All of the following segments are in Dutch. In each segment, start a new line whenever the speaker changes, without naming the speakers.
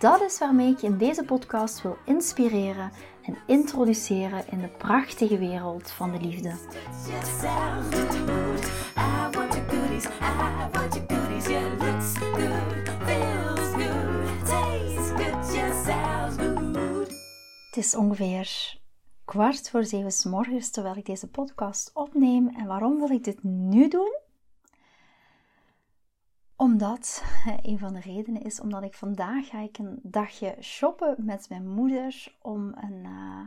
Dat is waarmee ik je in deze podcast wil inspireren en introduceren in de prachtige wereld van de liefde. Het is ongeveer kwart voor zeven morgens terwijl ik deze podcast opneem. En waarom wil ik dit nu doen? Omdat, een van de redenen is omdat ik vandaag ga ik een dagje shoppen met mijn moeder om een, uh,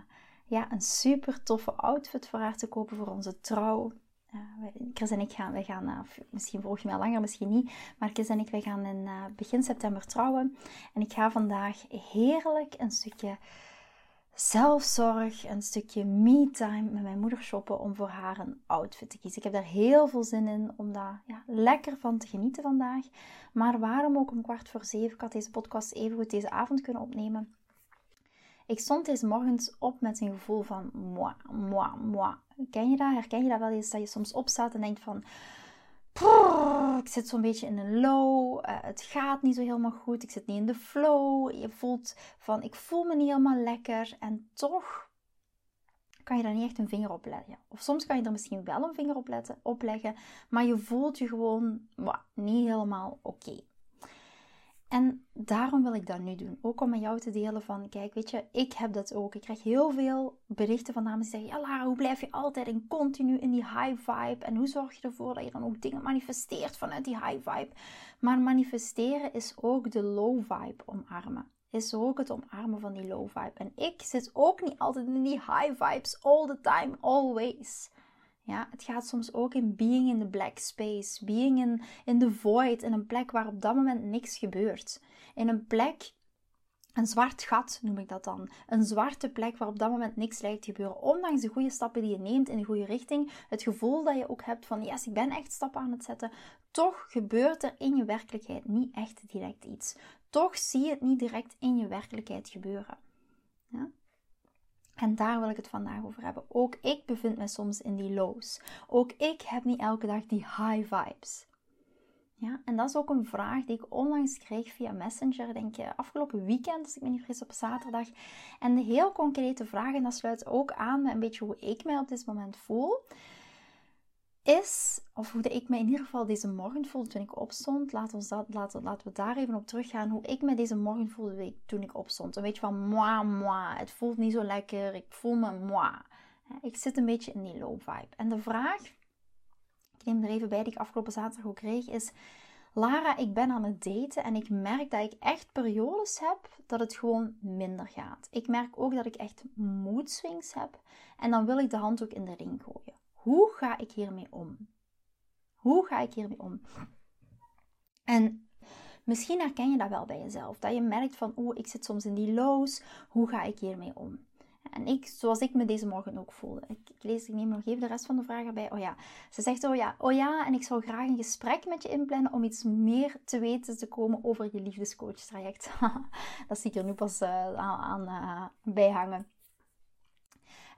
ja, een super toffe outfit voor haar te kopen voor onze trouw. Uh, Chris en ik gaan, wij gaan uh, misschien volg je mij langer, misschien niet, maar Chris en ik wij gaan in begin september trouwen. En ik ga vandaag heerlijk een stukje zelfzorg, een stukje me-time met mijn moeder shoppen om voor haar een outfit te kiezen. Ik heb daar heel veel zin in om daar ja, lekker van te genieten vandaag. Maar waarom ook om kwart voor zeven? Ik had deze podcast even goed deze avond kunnen opnemen. Ik stond deze morgens op met een gevoel van moi, moi, moi. Ken je dat? Herken je dat wel eens? Dat je soms opstaat en denkt van ik zit zo'n beetje in een low. Uh, het gaat niet zo helemaal goed. Ik zit niet in de flow. Je voelt van, ik voel me niet helemaal lekker. En toch kan je daar niet echt een vinger op leggen. Of soms kan je er misschien wel een vinger op, letten, op leggen. Maar je voelt je gewoon niet helemaal oké. En daarom wil ik dat nu doen. Ook om met jou te delen van, kijk, weet je, ik heb dat ook. Ik krijg heel veel berichten van dames die zeggen, ja Lara, hoe blijf je altijd en continu in die high vibe? En hoe zorg je ervoor dat je dan ook dingen manifesteert vanuit die high vibe? Maar manifesteren is ook de low vibe omarmen. Is ook het omarmen van die low vibe. En ik zit ook niet altijd in die high vibes all the time, always. Ja, het gaat soms ook in being in the black space, being in, in the void, in een plek waar op dat moment niks gebeurt. In een plek, een zwart gat noem ik dat dan. Een zwarte plek waar op dat moment niks lijkt te gebeuren. Ondanks de goede stappen die je neemt in de goede richting, het gevoel dat je ook hebt van, yes, ik ben echt stappen aan het zetten, toch gebeurt er in je werkelijkheid niet echt direct iets. Toch zie je het niet direct in je werkelijkheid gebeuren. Ja? En daar wil ik het vandaag over hebben. Ook ik bevind me soms in die lows. Ook ik heb niet elke dag die high vibes. Ja, en dat is ook een vraag die ik onlangs kreeg via Messenger, denk je, afgelopen weekend, als ik me niet vergis, op zaterdag. En de heel concrete vraag, en dat sluit ook aan met een beetje hoe ik mij op dit moment voel is, of hoe ik me in ieder geval deze morgen voelde toen ik opstond. Laten we, dat, laten, laten we daar even op teruggaan. Hoe ik me deze morgen voelde toen ik opstond. Een beetje van moi, moi. Het voelt niet zo lekker. Ik voel me moi. Ik zit een beetje in die low vibe. En de vraag, ik neem er even bij die ik afgelopen zaterdag ook kreeg, is... Lara, ik ben aan het daten en ik merk dat ik echt periodes heb dat het gewoon minder gaat. Ik merk ook dat ik echt mood swings heb en dan wil ik de hand ook in de ring gooien. Hoe ga ik hiermee om? Hoe ga ik hiermee om? En misschien herken je dat wel bij jezelf. Dat je merkt van, oeh, ik zit soms in die lows. Hoe ga ik hiermee om? En ik, zoals ik me deze morgen ook voelde. Ik, lees, ik neem nog even de rest van de vragen bij. Oh ja, ze zegt, oh ja, oh ja, en ik zou graag een gesprek met je inplannen om iets meer te weten te komen over je liefdescoach traject. dat zie ik er nu pas uh, aan, uh, bij hangen.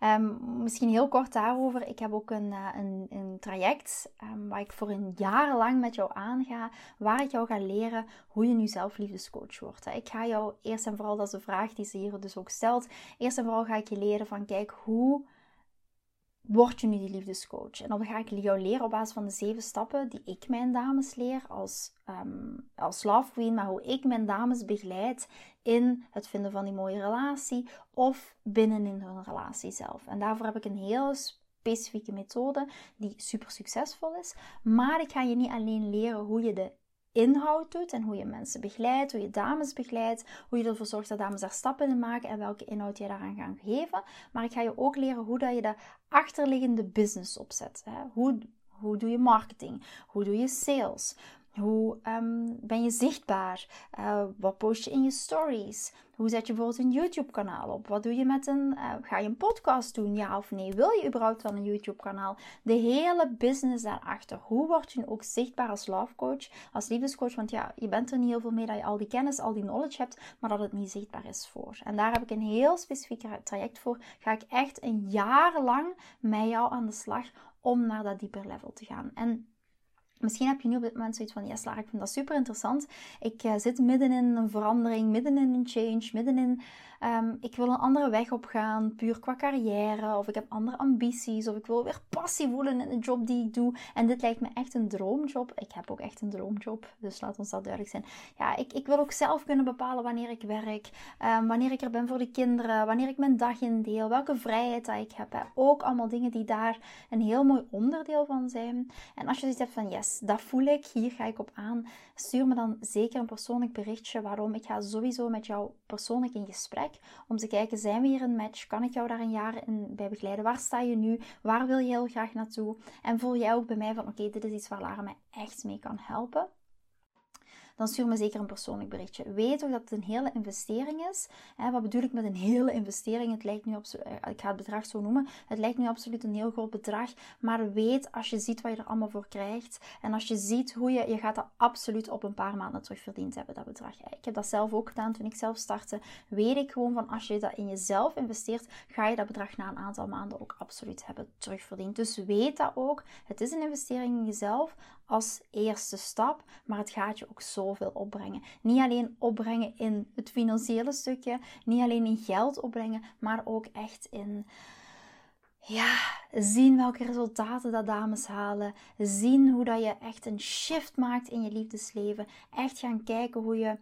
Um, misschien heel kort daarover. Ik heb ook een, uh, een, een, traject um, waar ik voor een jaar lang met jou aanga. Waar ik jou ga leren hoe je nu zelf liefdescoach wordt. Ik ga jou eerst en vooral, dat is de vraag die ze hier dus ook stelt. Eerst en vooral ga ik je leren van kijk, hoe word je nu die liefdescoach? En dan ga ik jou leren op basis van de zeven stappen die ik mijn dames leer als, um, als love queen, maar hoe ik mijn dames begeleid in het vinden van die mooie relatie of binnenin hun relatie zelf. En daarvoor heb ik een heel specifieke methode die super succesvol is. Maar ik ga je niet alleen leren hoe je de inhoud doet en hoe je mensen begeleidt, hoe je dames begeleidt, hoe je ervoor zorgt dat dames daar stappen in maken en welke inhoud je daaraan gaat geven. Maar ik ga je ook leren hoe dat je de achterliggende business opzet. Hè? Hoe, hoe doe je marketing? Hoe doe je sales? Hoe ehm, ben je zichtbaar? Uh, wat post je in je stories? Hoe zet je bijvoorbeeld een YouTube-kanaal op? Wat doe je met een. Uh, ga je een podcast doen? Ja of nee? Wil je überhaupt wel een YouTube-kanaal? De hele business daarachter. Hoe word je ook zichtbaar als love coach, als liefdescoach? Want ja, je bent er niet heel veel mee dat je al die kennis, al die knowledge hebt, maar dat het niet zichtbaar is voor. En daar heb ik een heel specifiek traject voor. Ga ik echt een jaar lang met jou aan de slag om naar dat dieper level te gaan. En Misschien heb je nu op dit moment zoiets van, ja Lara, ik vind dat super interessant. Ik uh, zit midden in een verandering, midden in een change, midden in Ehm, ik wil een andere weg op gaan, puur qua carrière. Of ik heb andere ambities. Of ik wil weer passie voelen in de job die ik doe. En dit lijkt me echt een droomjob. Ik heb ook echt een droomjob. Dus laat ons dat duidelijk zijn. Ja, ik, ik wil ook zelf kunnen bepalen wanneer ik werk. Um, wanneer ik er ben voor de kinderen. Wanneer ik mijn dag indeel. Welke vrijheid dat ik heb. Ook allemaal dingen die daar een heel mooi onderdeel van zijn. En als je zoiets hebt van yes, dat voel ik. Hier ga ik op aan. Stuur me dan zeker een persoonlijk berichtje. Waarom? Ik ga sowieso met jou persoonlijk in gesprek. Om te kijken, zijn we hier een match? Kan ik jou daar een jaar in bij begeleiden? Waar sta je nu? Waar wil je heel graag naartoe? En voel jij ook bij mij van, oké, dit is iets waar Lara mij echt mee kan helpen? Dan stuur me zeker een persoonlijk berichtje. Weet ook dat het een hele investering is. wat bedoel ik met een hele investering? Het lijkt nu eh, ik ga het bedrag zo noemen. Het lijkt nu absoluut een heel groot bedrag. Maar weet als je ziet wat je er allemaal voor krijgt. En als je ziet hoe je, je gaat dat absoluut op een paar maanden terugverdiend hebben, dat bedrag. Ik heb dat zelf ook gedaan toen ik zelf startte. Weet ik gewoon van als je dat in jezelf investeert, ga je dat bedrag na een aantal maanden ook absoluut hebben terugverdiend. Dus weet dat ook. Het is een investering in jezelf als eerste stap, maar het gaat je ook zoveel opbrengen. Niet alleen opbrengen in het financiële stukje, niet alleen in geld opbrengen, maar ook echt in ja, zien welke resultaten dat dames halen. Zien hoe dat je echt een shift maakt in je liefdesleven. Echt gaan kijken hoe je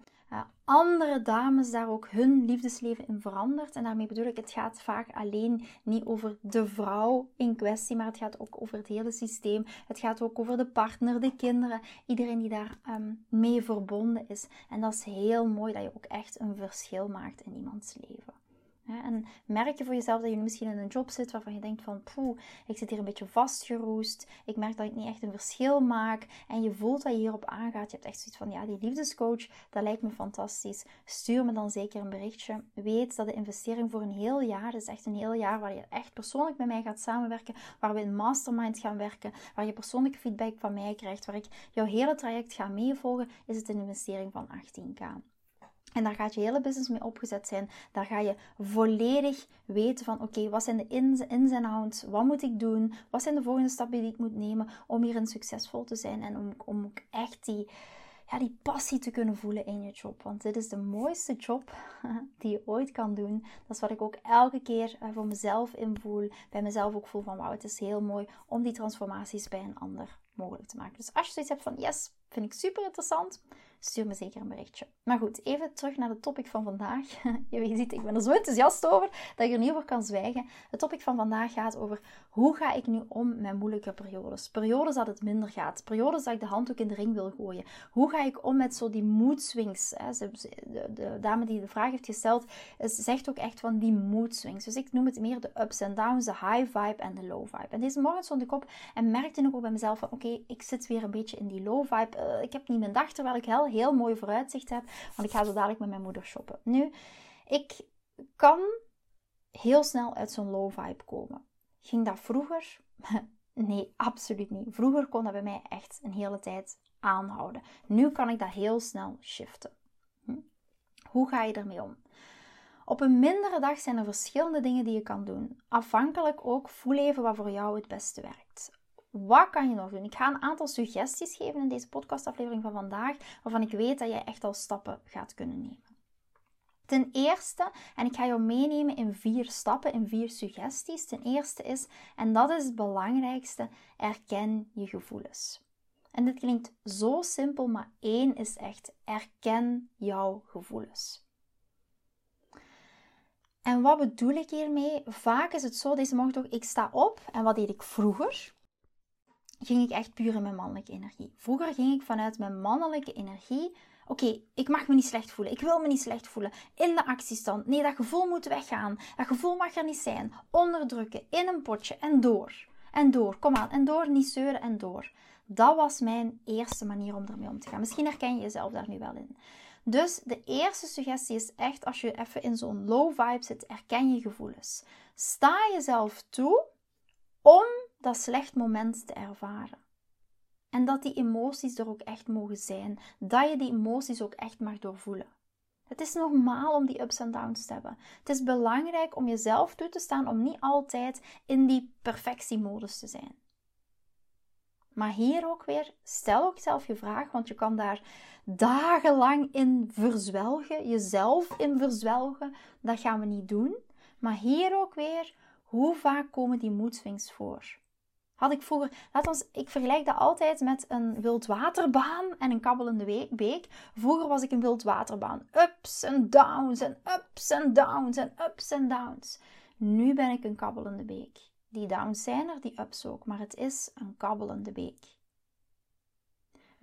andere dames daar ook hun liefdesleven in verandert. En daarmee bedoel ik, het gaat vaak alleen niet over de vrouw in kwestie, maar het gaat ook over het hele systeem. Het gaat ook over de partner, de kinderen, iedereen die daar um, mee verbonden is. En dat is heel mooi dat je ook echt een verschil maakt in iemands leven. En merk je voor jezelf dat je misschien in een job zit waarvan je denkt van poeh, ik zit hier een beetje vastgeroest. Ik merk dat ik niet echt een verschil maak. En je voelt dat je hierop aangaat. Je hebt echt zoiets van ja, die liefdescoach, dat lijkt me fantastisch. Stuur me dan zeker een berichtje. Weet dat de investering voor een heel jaar, is echt een heel jaar waar je echt persoonlijk met mij gaat samenwerken. Waar we in mastermind gaan werken. Waar je persoonlijke feedback van mij krijgt. Waar ik jouw hele traject ga meevolgen. Is het een investering van 18k. En daar gaat je hele business mee opgezet zijn. Daar ga je volledig weten van oké, wat zijn de ins, en outs? Wat moet ik doen? Wat zijn de volgende stappen die ik moet nemen om hierin succesvol te zijn? En om, om ook echt die, ja, die passie te kunnen voelen in je job. Want dit is de mooiste job die je ooit kan doen. Dat is wat ik ook elke keer eh, voor mezelf invoel. Bij mezelf ook voel van wauw, het is heel mooi om die transformaties bij een ander mogelijk te maken. Dus als je zoiets hebt van yes, vind ik super interessant stuur me zeker een berichtje. Maar goed, even terug naar de topic van vandaag. Je ziet, ik ben er zo enthousiast over dat ik er niet over kan zwijgen. Het topic van vandaag gaat over hoe ga ik nu om met moeilijke periodes. Periodes dat het minder gaat. Periodes dat ik de handdoek in de ring wil gooien. Hoe ga ik om met zo die mood swings. De, dame die de vraag heeft gesteld, zegt ook echt van die mood swings. Dus ik noem het meer de ups en downs, de high vibe en de low vibe. En deze morgen stond ik op en merkte ook bij mezelf van oké, ik zit weer een beetje in die low vibe. Uh, ik heb niet mijn dag terwijl ik heel heel mooi vooruitzicht heb. Want ik ga zo dadelijk met mijn moeder shoppen. Nu, ik kan heel snel uit zo'n low vibe komen. Ging dat vroeger? Nee, absoluut niet. Vroeger kon dat bij mij echt een hele tijd aanhouden. Nu kan ik dat heel snel shiften. Hm? Hoe ga je ermee om? Op een mindere dag zijn er verschillende dingen die je kan doen. Afhankelijk ook, voel even wat voor jou het beste werkt. Wat kan je nog doen? Ik ga een aantal suggesties geven in deze podcastaflevering van vandaag, waarvan ik weet dat jij echt al stappen gaat kunnen nemen. Ten eerste, en ik ga jou meenemen in vier stappen, in vier suggesties. Ten eerste is, en dat is het belangrijkste, erken je gevoelens. En dit klinkt zo simpel, maar één is echt, erken jouw gevoelens. En wat bedoel ik hiermee? Vaak is het zo, deze morgen toch, ik sta op en wat deed ik vroeger? Ging ik echt puur in mijn mannelijke energie. Vroeger ging ik vanuit mijn mannelijke energie. Oké, ik mag me niet slecht voelen. Ik wil me niet slecht voelen. In de actiestand. Nee, dat gevoel moet weggaan. Dat gevoel mag er niet zijn. Onderdrukken. In een potje. En door. En door. Kom aan. En door. Niet zeuren. En door. Dat was mijn eerste manier om ermee om te gaan. Misschien herken je jezelf daar nu wel in. Dus de eerste suggestie is echt als je even in zo'n low vibe zit, erken je gevoelens. Sta jezelf toe om dat slecht moment te ervaren. En dat die emoties er ook echt mogen zijn. Dat je die emoties ook echt mag doorvoelen. Het is normaal om die ups en downs te hebben. Het is belangrijk om jezelf toe te staan om niet altijd in die perfectiemodus te zijn. Maar hier ook weer, stel ook zelf je vraag, want je kan daar dagenlang in verzwelgen, jezelf in verzwelgen. Dat gaan we niet doen. Maar hier ook weer, hoe vaak komen die moedswings voor? Had ik vroeger, laat ons, ik vergelijk dat altijd met een wildwaterbaan en een kabbelende beek. Vroeger was ik een wildwaterbaan. Ups en downs en ups en downs en ups en downs. Nu ben ik een kabbelende beek. Die downs zijn er, die ups ook, maar het is een kabbelende beek.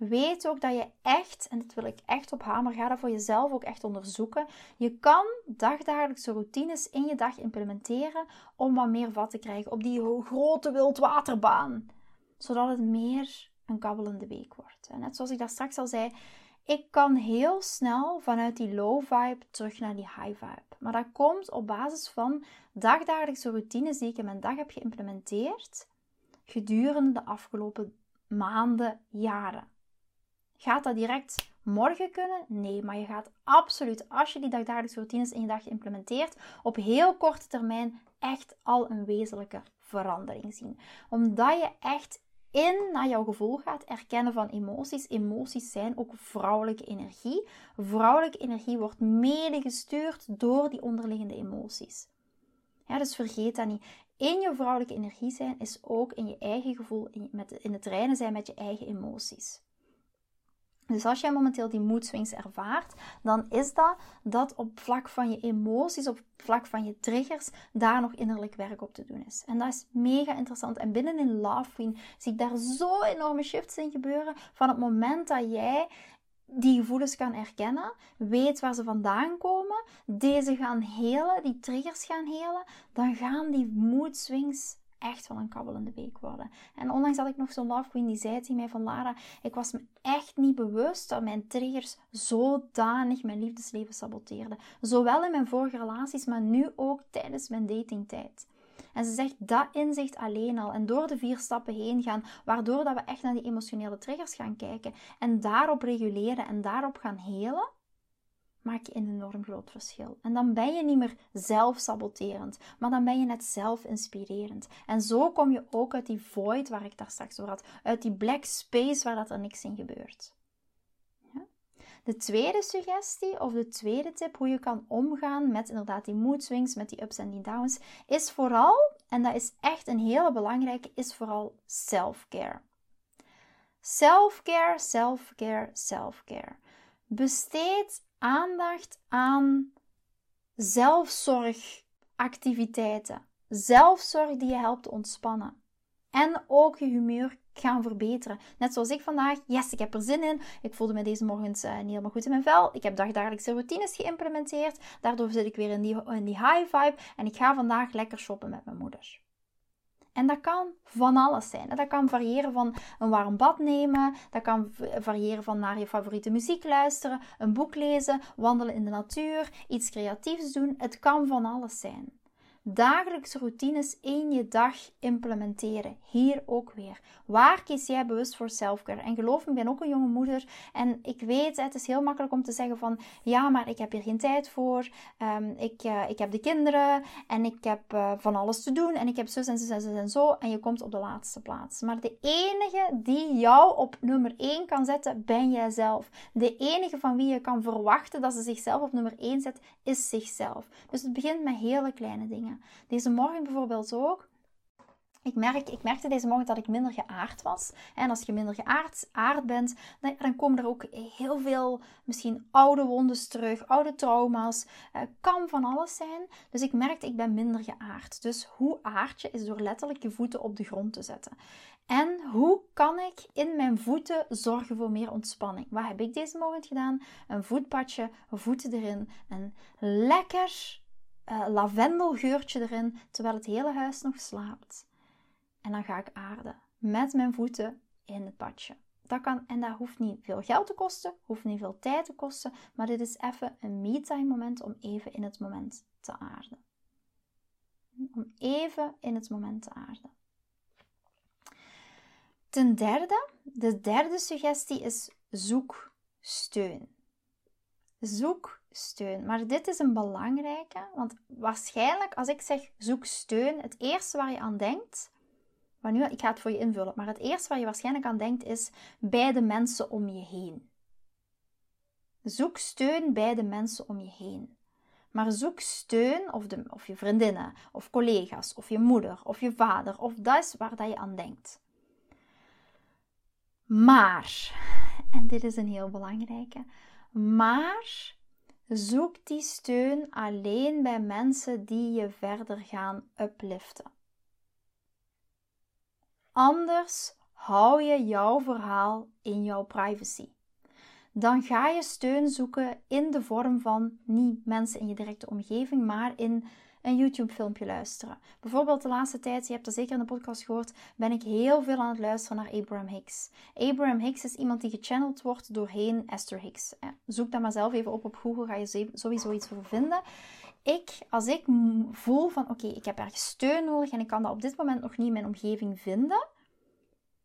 Weet ook dat je echt, en dit wil ik echt op hamer, ga dat voor jezelf ook echt onderzoeken. Je kan dagdagelijkse routines in je dag implementeren om wat meer vat te krijgen op die grote wildwaterbaan. Zodat het meer een kabbelende week wordt. En net zoals ik daar straks al zei, ik kan heel snel vanuit die low vibe terug naar die high vibe. Maar dat komt op basis van dagdagelijkse routines die ik in mijn dag heb geïmplementeerd gedurende de afgelopen maanden, jaren. Gaat dat direct morgen kunnen? Nee, maar je gaat absoluut, als je die dagdagelijkse routines in je dag implementeert, op heel korte termijn echt al een wezenlijke verandering zien. Omdat je echt in naar jouw gevoel gaat, erkennen van emoties. Emoties zijn ook vrouwelijke energie. Vrouwelijke energie wordt mede gestuurd door die onderliggende emoties. Ja, dus vergeet dat niet. In je vrouwelijke energie zijn is ook in je eigen gevoel, in, met, in het reinen zijn met je eigen emoties. Dus als jij momenteel die mood swings ervaart, dan is dat dat op vlak van je emoties, op vlak van je triggers, daar nog innerlijk werk op te doen is. En dat is mega interessant. En binnen in Queen zie ik daar zo enorme shifts in gebeuren. Van het moment dat jij die gevoelens kan erkennen, weet waar ze vandaan komen, deze gaan helen, die triggers gaan helen, dan gaan die mood swings echt wel een kabbelende week worden. En ondanks dat ik nog zo'n love queen die zei tegen mij van Lara, ik was me echt niet bewust dat mijn triggers zodanig mijn liefdesleven saboteerden. Zowel in mijn vorige relaties, maar nu ook tijdens mijn datingtijd. En ze zegt dat inzicht alleen al en door de vier stappen heen gaan, waardoor dat we echt naar die emotionele triggers gaan kijken en daarop reguleren en daarop gaan helen, maak je een enorm groot verschil. En dan ben je niet meer zelfsaboterend, maar dan ben je net zelf inspirerend. En zo kom je ook uit die void waar ik daar straks over had, uit die black space waar dat er niks in gebeurt. Ja? De tweede suggestie of de tweede tip hoe je kan omgaan met inderdaad die mood swings, met die ups en die downs, is vooral, en dat is echt een hele belangrijke, is vooral self-care. Self-care, self-care, self-care. Besteed aandacht aan zelfzorgactiviteiten. Zelfzorg die je helpt ontspannen. En ook je humeur gaan verbeteren. Net zoals ik vandaag. Yes, ik heb er zin in. Ik voelde me deze morgens uh, niet helemaal goed in mijn vel. Ik heb dagdagelijkse routines geïmplementeerd. Daardoor zit ik weer in die, in die high vibe. En ik ga vandaag lekker shoppen met mijn moeder. En dat kan van alles zijn. Dat kan variëren van een warm bad nemen, dat kan variëren van naar je favoriete muziek luisteren, een boek lezen, wandelen in de natuur, iets creatiefs doen. Het kan van alles zijn dagelijkse routines in je dag implementeren. Hier ook weer. Waar kies jij bewust voor selfcare? En geloof me, ik ben ook een jonge moeder. En ik weet, het is heel makkelijk om te zeggen van... Ja, maar ik heb hier geen tijd voor. Ehm, ik, uh, ik heb de kinderen. En ik heb uh, van alles te doen. En ik heb zus en zus en zus en zo. En je komt op de laatste plaats. Maar de enige die jou op nummer 1 kan zetten, ben jij zelf. De enige van wie je kan verwachten dat ze zichzelf op nummer 1 zet, is zichzelf. Dus het begint met hele kleine dingen. Deze morgen bijvoorbeeld ook. Ik, merk, ik merkte deze morgen dat ik minder geaard was. En als je minder geaard aard bent, dan, komen er ook heel veel, misschien oude wondes terug, oude trauma's. Uh, kan van alles zijn. Dus ik merkte, ik ben minder geaard. Dus hoe aard je, is door letterlijk je voeten op de grond te zetten. En hoe kan ik in mijn voeten zorgen voor meer ontspanning? Wat heb ik deze morgen gedaan? Een voetpadje, voeten erin. En lekker uh, lavendelgeurtje erin, terwijl het hele huis nog slaapt. En dan ga ik aarden met mijn voeten in het badje. Dat kan, en dat hoeft niet veel geld te kosten, hoeft niet veel tijd te kosten, maar dit is even een me-time moment om even in het moment te aarden. Om even in het moment te aarden. Ten derde, de derde suggestie is zoek steun. Zoek steun. Maar dit is een belangrijke, want waarschijnlijk als ik zeg zoek steun, het eerste waar je aan denkt, maar nu, ik ga het voor je invullen, maar het eerste waar je waarschijnlijk aan denkt is bij de mensen om je heen. Zoek steun bij de mensen om je heen. Maar zoek steun, of, de, of je vriendinnen, of collega's, of je moeder, of je vader, of dat is waar dat je aan denkt. Maar, en dit is een heel belangrijke, maar zoek die steun alleen bij mensen die je verder gaan upliften. Anders hou je jouw verhaal in jouw privacy. Dan ga je steun zoeken in de vorm van niet mensen in je directe omgeving, maar in een YouTube-filmpje luisteren. Bijvoorbeeld de laatste tijd, je hebt dat zeker in de podcast gehoord, ben ik heel veel aan het luisteren naar Abraham Hicks. Abraham Hicks is iemand die gechanneld wordt doorheen Esther Hicks. Zoek dat maar zelf even op op Google, ga je sowieso iets voor vinden. Ik, als ik voel van oké, ik heb ergens steun nodig en ik kan dat op dit moment nog niet in mijn omgeving vinden,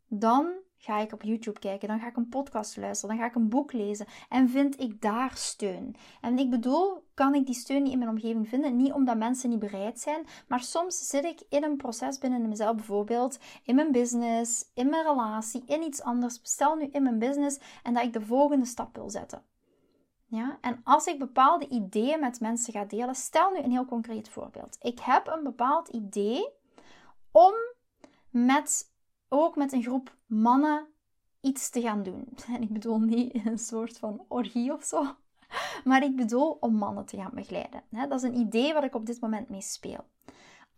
dan ga ik op YouTube kijken, dan ga ik een podcast luisteren, dan ga ik een boek lezen en vind ik daar steun. En ik bedoel, kan ik die steun niet in mijn omgeving vinden? Niet omdat mensen niet bereid zijn, maar soms zit ik in een proces binnen mezelf, bijvoorbeeld in mijn business, in mijn relatie, in iets anders. Stel nu in mijn business en dat ik de volgende stap wil zetten. Ja? En als ik bepaalde ideeën met mensen ga delen, stel nu een heel concreet voorbeeld. Ik heb een bepaald idee om met ook met een groep mannen iets te gaan doen. En ik bedoel niet een soort van orgie of zo, maar ik bedoel om mannen te gaan begeleiden. Dat is een idee waar ik op dit moment mee speel.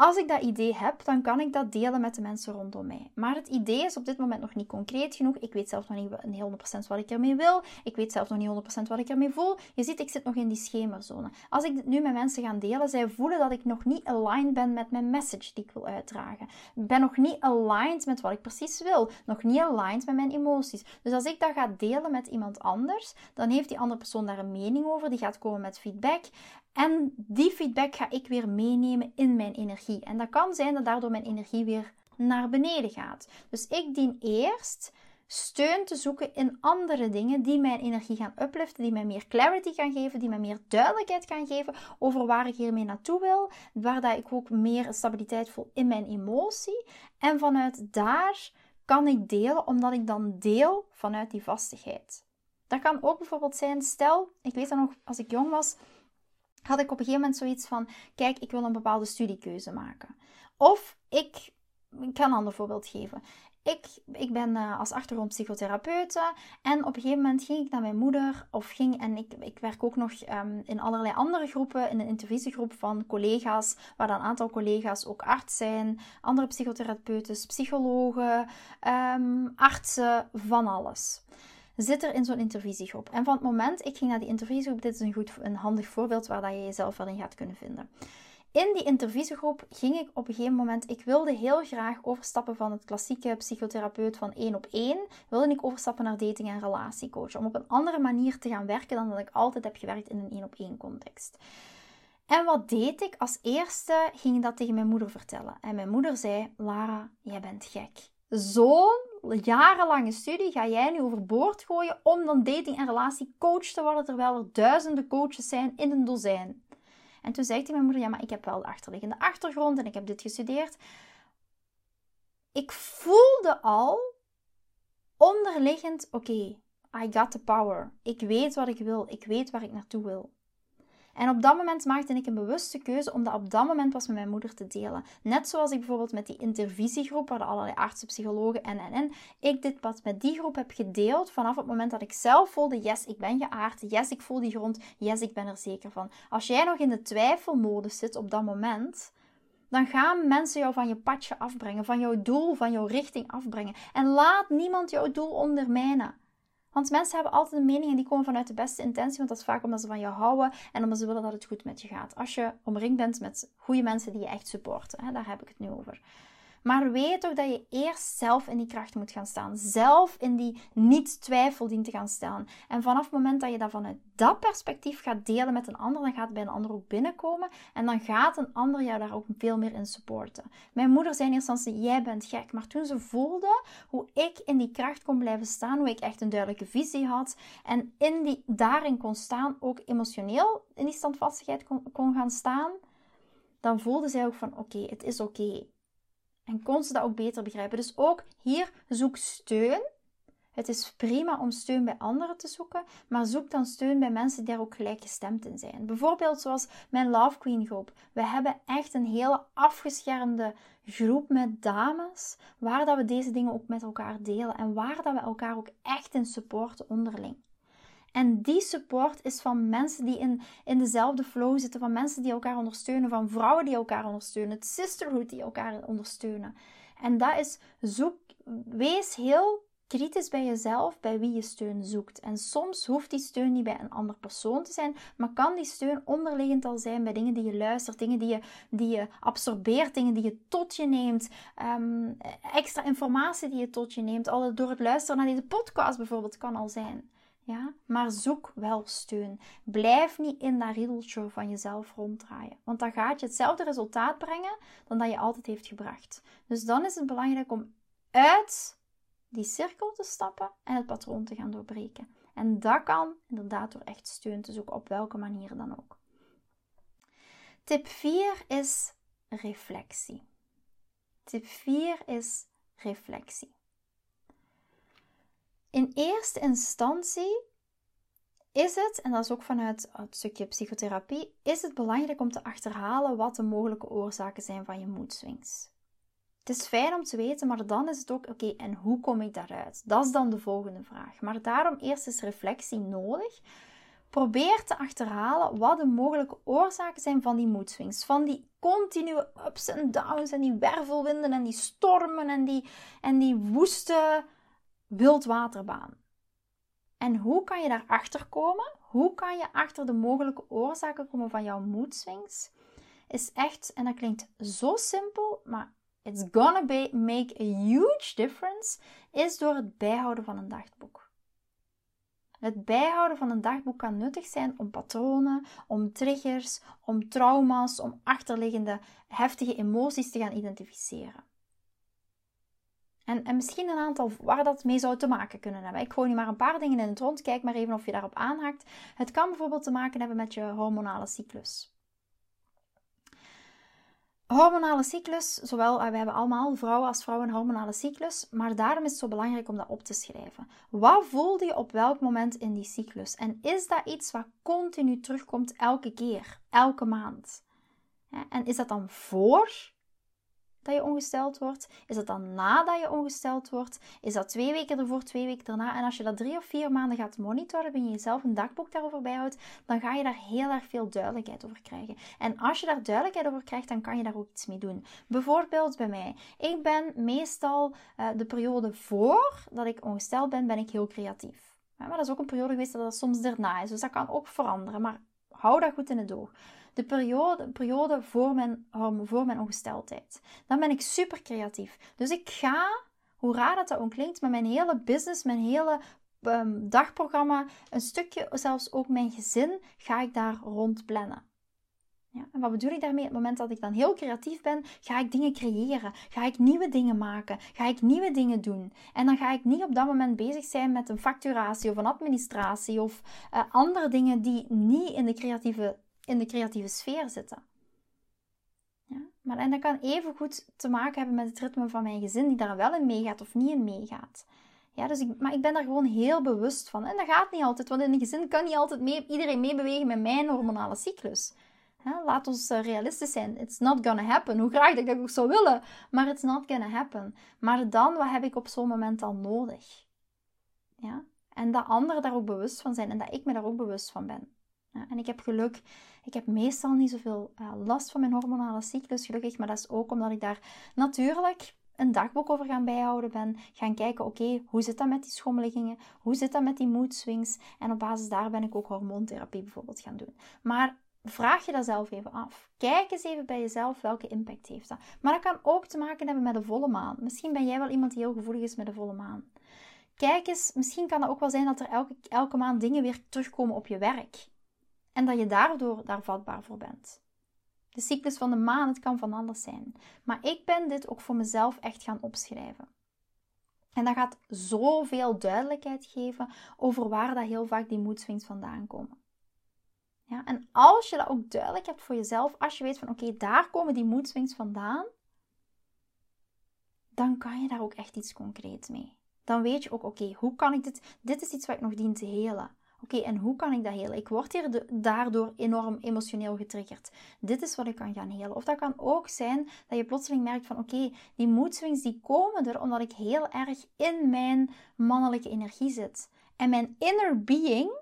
Als ik dat idee heb, dan kan ik dat delen met de mensen rondom mij. Maar het idee is op dit moment nog niet concreet genoeg. Ik weet zelf nog niet 100% wat ik ermee wil. Ik weet zelf nog niet 100% wat ik ermee voel. Je ziet, ik zit nog in die schemerzone. Als ik dit nu met mensen ga delen, zij voelen dat ik nog niet aligned ben met mijn message die ik wil uitdragen. Ik ben nog niet aligned met wat ik precies wil. Nog niet aligned met mijn emoties. Dus als ik dat ga delen met iemand anders, dan heeft die andere persoon daar een mening over. Die gaat komen met feedback. En die feedback ga ik weer meenemen in mijn energie. En dat kan zijn dat daardoor mijn energie weer naar beneden gaat. Dus ik dien eerst steun te zoeken in andere dingen die mijn energie gaan upliften, die mij meer clarity gaan geven, die mij meer duidelijkheid gaan geven over waar ik hiermee naartoe wil, waar dat ik ook meer stabiliteit voel in mijn emotie. En vanuit daar kan ik delen, omdat ik dan deel vanuit die vastigheid. Dat kan ook bijvoorbeeld zijn, stel, ik weet dat nog als ik jong was, had ik op een gegeven moment zoiets van: kijk, ik wil een bepaalde studiekeuze maken. Of ik, ik kan een ander voorbeeld geven. Ik, ik ben uh, als achtergrond psychotherapeute en op een gegeven moment ging ik naar mijn moeder of ging en ik, ik werk ook nog um, in allerlei andere groepen, in een intervisiegroep van collega's, waar dan een aantal collega's ook arts zijn, andere psychotherapeuten, psychologen, um, artsen, van alles zit er in zo'n intervisiegroep. En van het moment, ik ging naar die intervisiegroep, dit is een, goed, een handig voorbeeld waar dat je jezelf wel in gaat kunnen vinden. In die intervisiegroep ging ik op een gegeven moment, ik wilde heel graag overstappen van het klassieke psychotherapeut van één op één, wilde ik overstappen naar dating en relatiecoach, om op een andere manier te gaan werken dan dat ik altijd heb gewerkt in een één op één context. En wat deed ik? Als eerste ging ik dat tegen mijn moeder vertellen. En mijn moeder zei: Lara, jij bent gek. Zo'n jarenlange studie ga jij nu overboord gooien om dan dating- en relatiecoach te worden, terwijl er duizenden coaches zijn in een dozijn. En toen zei ik tegen mijn moeder, ja, maar ik heb wel de achterliggende achtergrond en ik heb dit gestudeerd. Ik voelde al onderliggend, oké, I got the power. Ik weet wat ik wil. Ik weet waar ik naartoe wil. En op dat moment maakte ik een bewuste keuze om dat op dat moment was met mijn moeder te delen. Net zoals ik bijvoorbeeld met die intervisiegroep, waar allerlei artsen, psychologen en en en, ik dit pas met die groep heb gedeeld vanaf het moment dat ik zelf voelde, yes, ik ben geaard, yes, ik voel die grond, yes, ik ben er zeker van. Als jij nog in de twijfelmodus zit op dat moment, dan gaan mensen jou van je padje afbrengen, van jouw doel, van jouw richting afbrengen. En laat niemand jouw doel ondermijnen. Want mensen hebben altijd een mening en die komen vanuit de beste intentie, want dat is vaak omdat ze van je houden en omdat ze willen dat het goed met je gaat. Als je omringd bent met goede mensen die je echt supporten, hè, daar heb ik het nu over. Maar weet ook dat je eerst zelf in die kracht moet gaan staan. Zelf in die niet-twijfel dient te gaan staan. En vanaf het moment dat je dat vanuit dat perspectief gaat delen met een ander, dan gaat het bij een ander ook binnenkomen. En dan gaat een ander jou daar ook veel meer in supporten. Mijn moeder zei in eerste instantie, jij bent gek. Maar toen ze voelde hoe ik in die kracht kon blijven staan, hoe ik echt een duidelijke visie had. En in die, daarin kon staan, ook emotioneel in die standvastigheid kon, gaan staan. Dan voelde zij ook van, oké, het is oké. En kon ze dat ook beter begrijpen. Dus ook hier zoek steun. Het is prima om steun bij anderen te zoeken, maar zoek dan steun bij mensen die daar ook gelijkgestemd in zijn. Bijvoorbeeld zoals mijn Love Queen groep. We hebben echt een hele afgeschermde groep met dames, waar dat we deze dingen ook met elkaar delen en waar dat we elkaar ook echt in supporten onderling. En die support is van mensen die in, in dezelfde flow zitten, van mensen die elkaar ondersteunen, van vrouwen die elkaar ondersteunen, het sisterhood die elkaar ondersteunen. En dat is zoek, wees heel kritisch bij jezelf, bij wie je steun zoekt. En soms hoeft die steun niet bij een ander persoon te zijn, maar kan die steun onderliggend al zijn bij dingen die je luistert, dingen die je, die je absorbeert, dingen die je tot je neemt, um, extra informatie die je tot je neemt, al door het luisteren naar deze podcast bijvoorbeeld, kan al zijn. Ja? Maar zoek wel steun. Blijf niet in dat riedeltje van jezelf ronddraaien. Want dan gaat je hetzelfde resultaat brengen dan dat je altijd heeft gebracht. Dus dan is het belangrijk om uit die cirkel te stappen en het patroon te gaan doorbreken. En dat kan inderdaad door echt steun te zoeken, op welke manier dan ook. Tip 4 is reflectie. Tip 4 is reflectie. In eerste instantie is het, en dat is ook vanuit het stukje psychotherapie, is het belangrijk om te achterhalen wat de mogelijke oorzaken zijn van je moedswings. Het is fijn om te weten, maar dan is het ook, oké, en hoe kom ik daaruit? Dat is dan de volgende vraag. Maar daarom eerst is reflectie nodig. Probeer te achterhalen wat de mogelijke oorzaken zijn van die moedswings. Van die continue ups en downs en die wervelwinden en die stormen en die, en die woeste wildwaterbaan. En hoe kan je daarachter komen? Hoe kan je achter de mogelijke oorzaken komen van jouw moedswings? Is echt, en dat klinkt zo simpel, maar it's gonna be, make a huge difference, is door het bijhouden van een dagboek. Het bijhouden van een dagboek kan nuttig zijn om patronen, om triggers, om trauma's, om achterliggende heftige emoties te gaan identificeren. En, en misschien een aantal waar dat mee zou te maken kunnen hebben. Ik gooi nu maar een paar dingen in het rond. Kijk maar even of je daarop aanhaakt. Het kan bijvoorbeeld te maken hebben met je hormonale cyclus. Hormonale cyclus, zowel, eh, we hebben allemaal, vrouwen als vrouwen, een hormonale cyclus, maar daarom is het zo belangrijk om dat op te schrijven. Wat voelde je op welk moment in die cyclus? En is dat iets wat continu terugkomt elke keer, elke maand? En is dat dan voor dat je ongesteld wordt? Is het dan nadat je ongesteld wordt? Is dat twee weken ervoor, twee weken daarna? En als je dat drie of vier maanden gaat monitoren en je jezelf een dagboek daarover bijhoudt, dan ga je daar heel erg veel duidelijkheid over krijgen. En als je daar duidelijkheid over krijgt, dan kan je daar ook iets mee doen. Bijvoorbeeld bij mij. Ik ben meestal uh, de periode voor dat ik ongesteld ben, ben ik heel creatief. maar dat is ook een periode geweest dat dat soms erna is. Dus dat kan ook veranderen. Maar hou dat goed in het oog de periode, periode voor, mijn, voor mijn ongesteldheid. Dan ben ik super creatief. Dus ik ga, hoe raar dat dat ook klinkt, met mijn hele business, mijn hele um, dagprogramma, een stukje, zelfs ook mijn gezin, ga ik daar rond plannen. Ja, en wat bedoel ik daarmee? Op het moment dat ik dan heel creatief ben, ga ik dingen creëren. Ga ik nieuwe dingen maken. Ga ik nieuwe dingen doen. En dan ga ik niet op dat moment bezig zijn met een facturatie of een administratie of uh, andere dingen die niet in de creatieve in de creatieve sfeer zitten. Ja? Maar, en dat kan even goed te maken hebben met het ritme van mijn gezin, die daar wel in meegaat of niet in meegaat. Ja, dus ik, maar ik ben daar gewoon heel bewust van. En dat gaat niet altijd, want in een gezin kan niet altijd mee, iedereen meebewegen met mijn hormonale cyclus. laat ons eh, realistisch zijn. It's not gonna happen. Hoe graag dat ik dat ook zou willen. Maar it's not gonna happen. Maar dan, wat heb ik op zo'n moment al nodig? Ja? En dat anderen daar ook bewust van zijn. En dat ik me daar ook bewust van ben. En ik heb geluk. Ik heb meestal niet zoveel uh, last van mijn hormonale cyclus, gelukkig. Maar dat is ook omdat ik daar natuurlijk een dagboek over gaan bijhouden ben. Gaan kijken, oké, hoe zit dat met die schommelingen? Hoe zit dat met die mood swings? En op basis daar ben ik ook hormoontherapie bijvoorbeeld gaan doen. Maar vraag je dat zelf even af. Kijk eens even bij jezelf welke impact heeft dat. Maar dat kan ook te maken hebben met de volle maan. Misschien ben jij wel iemand die heel gevoelig is met de volle maan. Kijk eens, misschien kan het ook wel zijn dat er elke, elke maand dingen weer terugkomen op je werk. En dat je daardoor daar vatbaar voor bent. De cyclus van de maan, het kan van alles zijn. Maar ik ben dit ook voor mezelf echt gaan opschrijven. En dat gaat zoveel duidelijkheid geven over waar dat heel vaak die moedswings vandaan komen. Ja, en als je dat ook duidelijk hebt voor jezelf, als je weet van oké, daar komen die moedswings vandaan, dan kan je daar ook echt iets concreets mee. Dan weet je ook, oké, hoe kan ik dit, dit is iets wat ik nog dien te helen. Oké, en hoe kan ik dat helen? Ik word hier daardoor enorm emotioneel getriggerd. Dit is wat ik kan gaan helen. Of dat kan ook zijn dat je plotseling merkt van oké, die moedswings die komen er omdat ik heel erg in mijn mannelijke energie zit. En mijn inner being,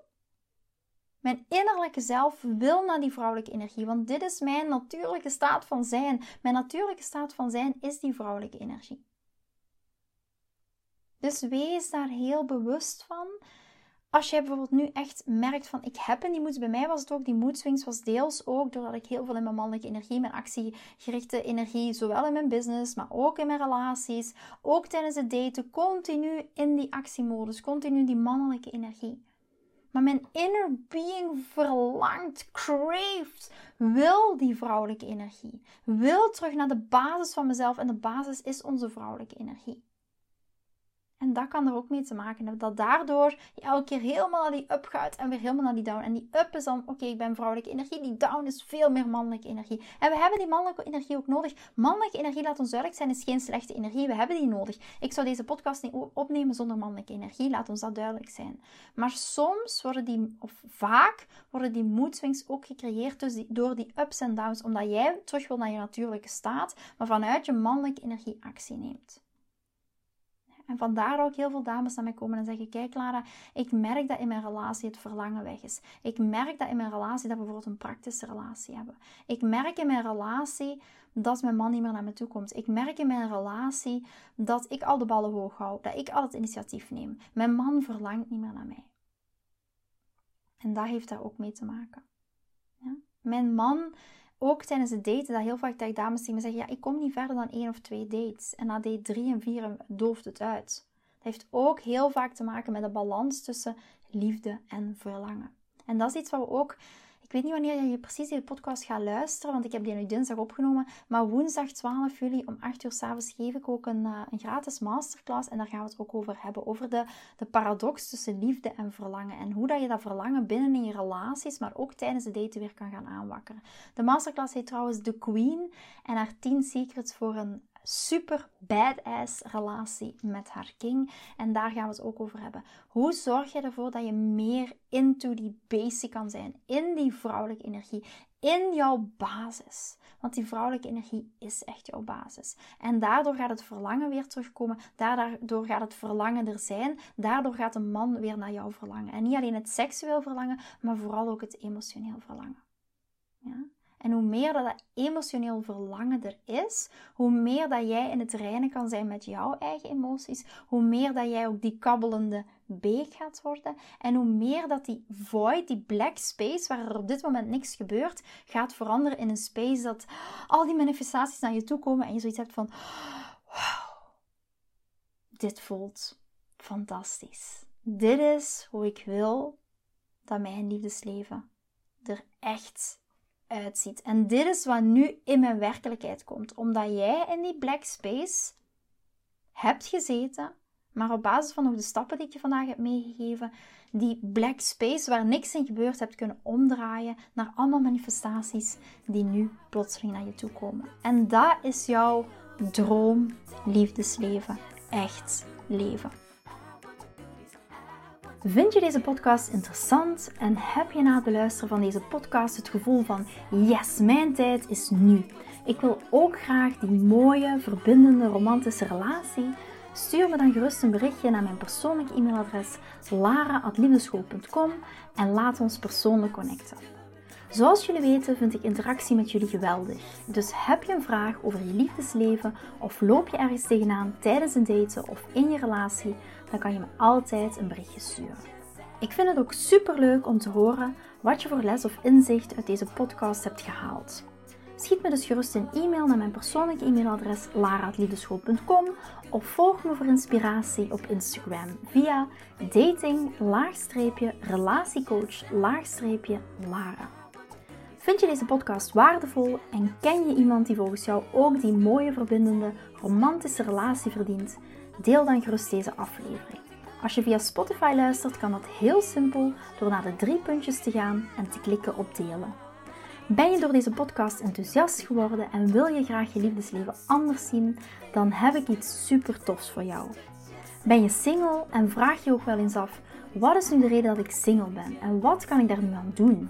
mijn innerlijke zelf wil naar die vrouwelijke energie. Want dit is mijn natuurlijke staat van zijn. Mijn natuurlijke staat van zijn is die vrouwelijke energie. Dus wees daar heel bewust van als jij bijvoorbeeld nu echt merkt van ik heb een die moed, bij mij was het ook, die moedswings was deels ook doordat ik heel veel in mijn mannelijke energie, mijn actiegerichte energie, zowel in mijn business, maar ook in mijn relaties, ook tijdens het daten, continu in die actiemodus, continu die mannelijke energie. Maar mijn inner being verlangt, craeft, wil die vrouwelijke energie. Wil terug naar de basis van mezelf en de basis is onze vrouwelijke energie. En dat kan er ook mee te maken hebben. Dat daardoor je elke keer helemaal naar die up gaat en weer helemaal naar die down. En die up is dan, oké, ik ben vrouwelijke energie. Die down is veel meer mannelijke energie. En we hebben die mannelijke energie ook nodig. Mannelijke energie, laat ons duidelijk zijn, is geen slechte energie. We hebben die nodig. Ik zou deze podcast niet opnemen zonder mannelijke energie. Laat ons dat duidelijk zijn. Maar soms worden die, of vaak worden die moedswings ook gecreëerd dus door die ups en downs. Omdat jij terug wil naar je natuurlijke staat, maar vanuit je mannelijke energie actie neemt. En vandaar ook heel veel dames naar mij komen en zeggen: Kijk, Lara, ik merk dat in mijn relatie het verlangen weg is. Ik merk dat in mijn relatie dat we bijvoorbeeld een praktische relatie hebben. Ik merk in mijn relatie dat mijn man niet meer naar me toe komt. Ik merk in mijn relatie dat ik al de ballen hoog hou, dat ik al het initiatief neem. Mijn man verlangt niet meer naar mij. En dat heeft daar ook mee te maken. Ja? Mijn man ook tijdens het daten, dat heel vaak dat dames tegen me zeggen, ja, ik kom niet verder dan één of twee dates. En na date drie en vier dooft het uit. Dat heeft ook heel vaak te maken met de balans tussen liefde en verlangen. En dat is iets wat we ook ik weet niet wanneer je precies die podcast gaat luisteren, want ik heb die nu dinsdag opgenomen. Maar woensdag 12 juli om 8 uur s'avonds geef ik ook een, uh, een, gratis masterclass. En daar gaan we het ook over hebben. Over de, de paradox tussen liefde en verlangen. En hoe dat je dat verlangen binnen in je relaties, maar ook tijdens de daten weer kan gaan aanwakkeren. De masterclass heet trouwens The Queen. En haar 10 secrets voor een super badass relatie met haar king. En daar gaan we het ook over hebben. Hoe zorg je ervoor dat je meer into die basic kan zijn? In die vrouwelijke energie. In jouw basis. Want die vrouwelijke energie is echt jouw basis. En daardoor gaat het verlangen weer terugkomen. Daardoor gaat het verlangen er zijn. Daardoor gaat een man weer naar jou verlangen. En niet alleen het seksueel verlangen, maar vooral ook het emotioneel verlangen. Ja? En hoe meer dat, emotioneel verlangen er is, hoe meer dat jij in het reinen kan zijn met jouw eigen emoties, hoe meer dat jij ook die kabbelende beek gaat worden en hoe meer dat die void, die black space, waar er op dit moment niks gebeurt, gaat veranderen in een space dat al die manifestaties naar je toe komen en je zoiets hebt van wow, dit voelt fantastisch. Dit is hoe ik wil dat mijn liefdesleven er echt uitziet. En dit is wat nu in mijn werkelijkheid komt. Omdat jij in die black space hebt gezeten, maar op basis van nog de stappen die ik je vandaag heb meegegeven, die black space waar niks in gebeurt hebt kunnen omdraaien naar allemaal manifestaties die nu plotseling naar je toe komen. En dat is jouw droom liefdesleven, echt leven. Vind je deze podcast interessant en heb je na het beluisteren van deze podcast het gevoel van yes, mijn tijd is nu. Ik wil ook graag die mooie, verbindende, romantische relatie. Stuur me dan gerust een berichtje naar mijn persoonlijk e-mailadres lara.liefdeschool.com en laat ons persoonlijk connecten. Zoals jullie weten vind ik interactie met jullie geweldig. Dus heb je een vraag over je liefdesleven of loop je ergens tegenaan tijdens een daten of in je relatie, dan kan je me altijd een berichtje sturen. Ik vind het ook super leuk om te horen wat je voor les of inzicht uit deze podcast hebt gehaald. Schiet me dus gerust een e-mail naar mijn persoonlijke e-mailadres lara.liefdeschool.com of volg me voor inspiratie op Instagram via dating-relatiecoach-lara. Vind je deze podcast waardevol en ken je iemand die volgens jou ook die mooie, verbindende, romantische relatie verdient? Deel dan gerust deze aflevering. Als je via Spotify luistert, kan dat heel simpel door naar de drie puntjes te gaan en te klikken op delen. Ben je door deze podcast enthousiast geworden en wil je graag je liefdesleven anders zien, dan heb ik iets super tofs voor jou. Ben je single en vraag je ook wel eens af: wat is nu de reden dat ik single ben en wat kan ik daar nu aan doen?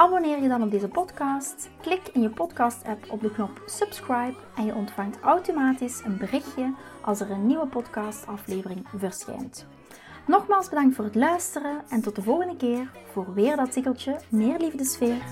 Abonneer je dan op deze podcast. Klik in je podcast-app op de knop subscribe en je ontvangt automatisch een berichtje als er een nieuwe podcastaflevering verschijnt. Nogmaals bedankt voor het luisteren en tot de volgende keer voor weer dat tikkeltje meer liefdesfeer.